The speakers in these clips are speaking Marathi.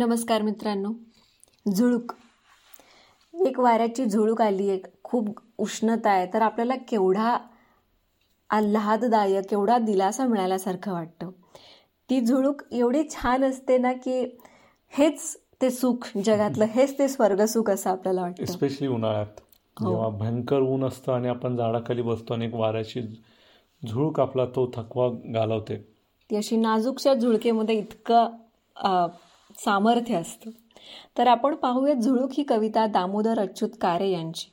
नमस्कार मित्रांनो. झुळूक. एक वाऱ्याची झुळूक आली आहे खूप उष्णता आहे. तर आपल्याला केवढा आल्हाददायक केवढा दिलासा मिळाल्यासारखं वाटतं. ती झुळूक एवढी छान असते ना की हेच ते सुख जगातलं हेच ते स्वर्गसुख असं आपल्याला वाटतं. स्पेशली उन्हाळ्यात. हो. जेव्हा भयंकर ऊन असतं आणि आपण झाडाखाली बसतो आणि एक वाऱ्याची झुळूक आपला तो थकवा घालवते. ती अशी नाजूकच्या झुळकेमध्ये इतकं सामर्थ्य असतं. तर आपण पाहूयात झुळूक ही कविता दामोदर अच्युत कारे यांची.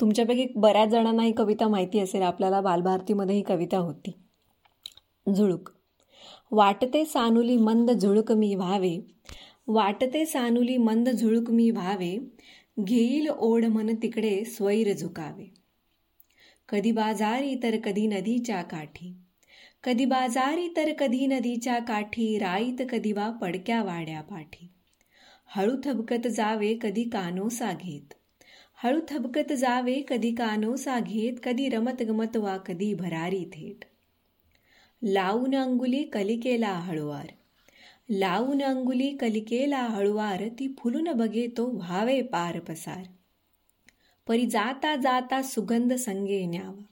तुमच्यापैकी बऱ्याच जणांना ही कविता माहिती असेल आपल्याला बालभारतीमध्ये ही कविता होती. झुळूक. वाटते सानुली मंद झुळूक मी व्हावे. वाटते सानुली मंद झुळूक मी व्हावे. घेईल ओढ मन तिकडे स्वैर झुकावे. कधी बाजारी तर कधी नदीच्या काठी. कधी बाजारी तर कधी नदीच्या काठी राईत कधी वा पडक्या वाड्या पाठी. हळू थबकत जावे कधी कानोसा घेत. हळू थबकत जावे कधी कानोसा घेत कधी रमत गमत वा कधी भरारी थेट. लावून अंगुली कलिकेला हळुवार. लावून अंगुली कलिकेला हळुवार ती फुलून बघे तो व्हावे पार पसार. परी जाता जाता सुगंध संगे न्यावा.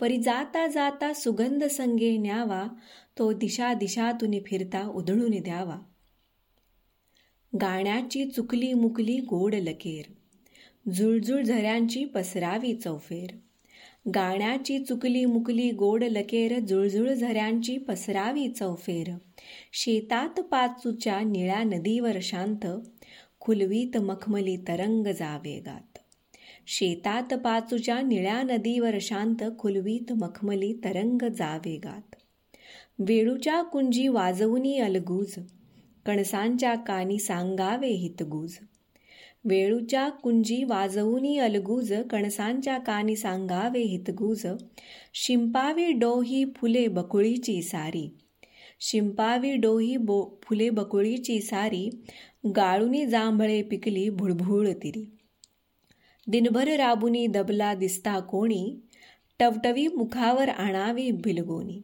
परी जाता जाता सुगंध संगे न्यावा तो दिशा दिशातून फिरता उधळून द्यावा. गाण्याची चुकली मुकली गोड लकेर झुळझुळ झऱ्यांची पसरावी चौफेर. गाण्याची चुकली मुकली गोड लकेर झुळझुळ झऱ्यांची पसरावी चौफेर. शेतात पाचूच्या निळ्या नदीवर शांत खुलवीत मखमली तरंग जावेगात शेतात पाचूच्या निळ्या नदीवर शांत खुलवीत मखमली तरंग जावेगात. वेळूच्या कुंजी वाजवूनी अलगूज कणसांच्या कानी सांगावे हितगुज. वेळूच्या कुंजी वाजवूनी अलगूज कणसांच्या कानी सांगावे हितगुज. शिंपावी डोही फुले बकुळीची सारी. शिंपावी डोही बो फुले बकुळीची सारी. गाळुनी जांभळे पिकली भुळभुळ तिरी. दिनभर राबुनी दबला दिसता कोणी टवटवी मुखावर आणावी बिलगोनी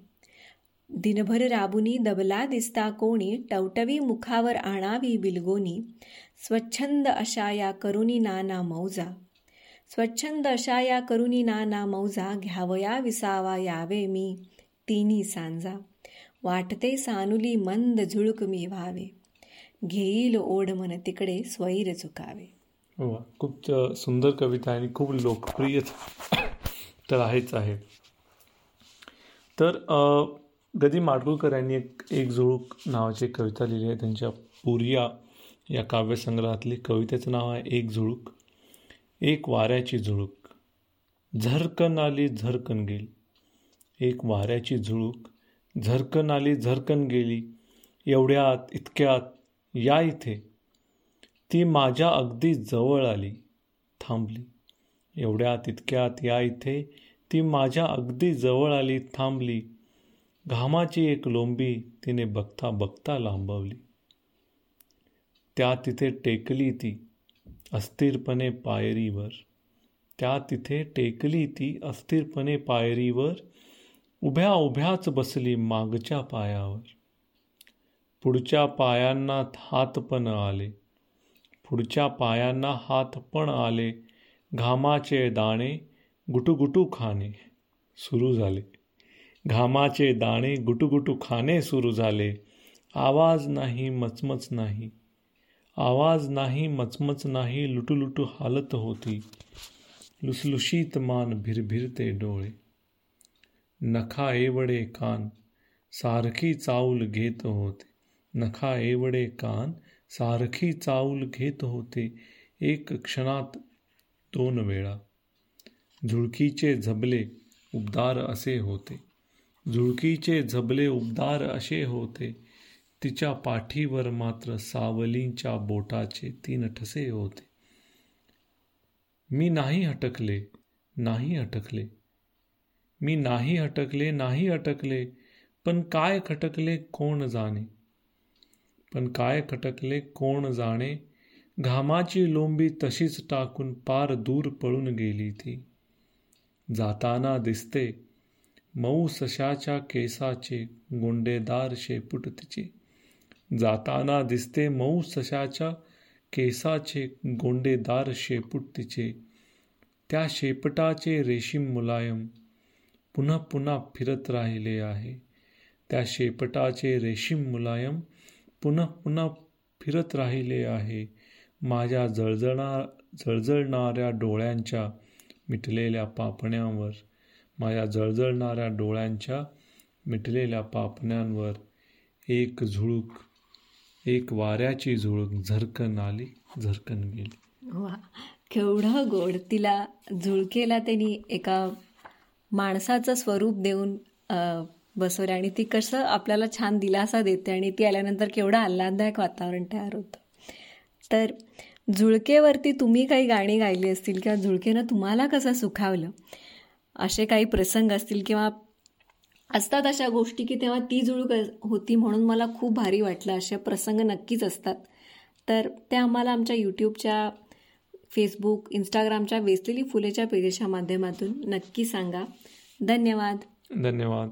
दिनभर राबुनी दबला दिसता कोणी टवटवी मुखावर आणावी बिलगोनी स्वच्छंद अशा या करुणी नाना मौजा. स्वच्छंद अशा या करुणी नाना मौजा घ्यावया विसावा यावे मी तिन्ही सांजा. वाटते सानुली मंद झुळक मी व्हावे. घेईल ओढ मन तिकडे स्वैर चुकावे. हो, खूप सुंदर कविता आणि खूप लोकप्रिय तर आहेच आहे. तर गदी माडगुळकर यांनी एक एक झुळूक नावाची कविता लिहिली आहे. त्यांच्या पुरिया या काव्यसंग्रहातली कवितेचं नाव आहे एक झुळूक एक वाऱ्याची झुळूक झरकन आली झरकन गेली. एक वाऱ्याची झुळूक झरकन आली झरकन गेली. एवढ्यात इतक्यात या इथे. ती माझ्या अगदी जवळ आली थांबली. एवढ्या तितक्यात या इथे ती माझ्या अगदी जवळ आली थांबली. घामाची एक लोंबी तिने बघता बघता लांबवली. त्या तिथे टेकली ती अस्थिरपणे पायरीवर. त्या तिथे टेकली ती अस्थिरपणे पायरीवर. उभ्या उभ्याच बसली मागच्या पायावर. पुढच्या पायांना थातपण आले. पुढच्या पायांना हात पण आले घामाचे दाणे गुटुगुटू खाणे सुरू झाले. घामाचे दाणे गुटुगुटू खाणे सुरू झाले. आवाज नाही मचमच नाही. आवाज नाही मचमच नाही लुटुलुटू हालत होती. लुसलुशीत मान भिरभिरते डोळे. नखा एवढे कान सारखी चाऊल घेत होते. नखा एवढे कान सारखी चाऊल घेत होते. एक क्षणात दोन वेळा. झुळकीचे झबले उबदार असे होते. झुळकीचे झबले उबदार असे होते. तिच्या पाठीवर मात्र सावलींच्या बोटाचे तीन ठसे होते. मी नाही हटकले नाही हटकले मी नाही हटकले नाही अटकले. पण काय खटकले कोण जाणे? पण काय खटकले कोण जाणे? घामाची लोंबी तशीच टाकून पार दूर पळून गेली ती. जाताना दिसते मऊ सशाच्या केसाचे गोंडेदार शेपूट तिचे. जाताना दिसते मऊ सशाच्या केसाचे गोंडेदार शेपूट तिचे. त्या शेपटाचे रेशीम मुलायम पुन्हा पुन्हा फिरत राहिले आहे. त्या शेपटाचे रेशीम मुलायम पुन्हा पुन्हा फिरत राहिले आहे. माझ्या जळजळणा जळजळणाऱ्या डोळ्यांच्या मिटलेल्या पापण्यांवर माझ्या जळजळणाऱ्या डोळ्यांच्या मिटलेल्या पापण्यांवर एक झुळूक एक वाऱ्याची झुळूक झरकन आली झरकन गेली. वा केवढं गोड. तिला झुळकेला त्यांनी एका माणसाचं स्वरूप देऊन बसवले आणि ती कसं आपल्याला छान दिलासा देते आणि ती आल्यानंतर केवढं आल्हाददायक वातावरण तयार होतं. तर झुळकेवरती तुम्ही काही गाणी गायली असतील किंवा झुळकेनं तुम्हाला कसं सुखावलं असे काही प्रसंग असतील किंवा असतात अशा गोष्टी की तेव्हा ती जुळूक होती म्हणून मला खूप भारी वाटलं असे प्रसंग नक्कीच असतात. तर ते आम्हाला आमच्या यूट्यूबच्या फेसबुक इंस्टाग्रामच्या वेचलेली फुलेच्या पेजेच्या माध्यमातून नक्की सांगा. धन्यवाद. धन्यवाद.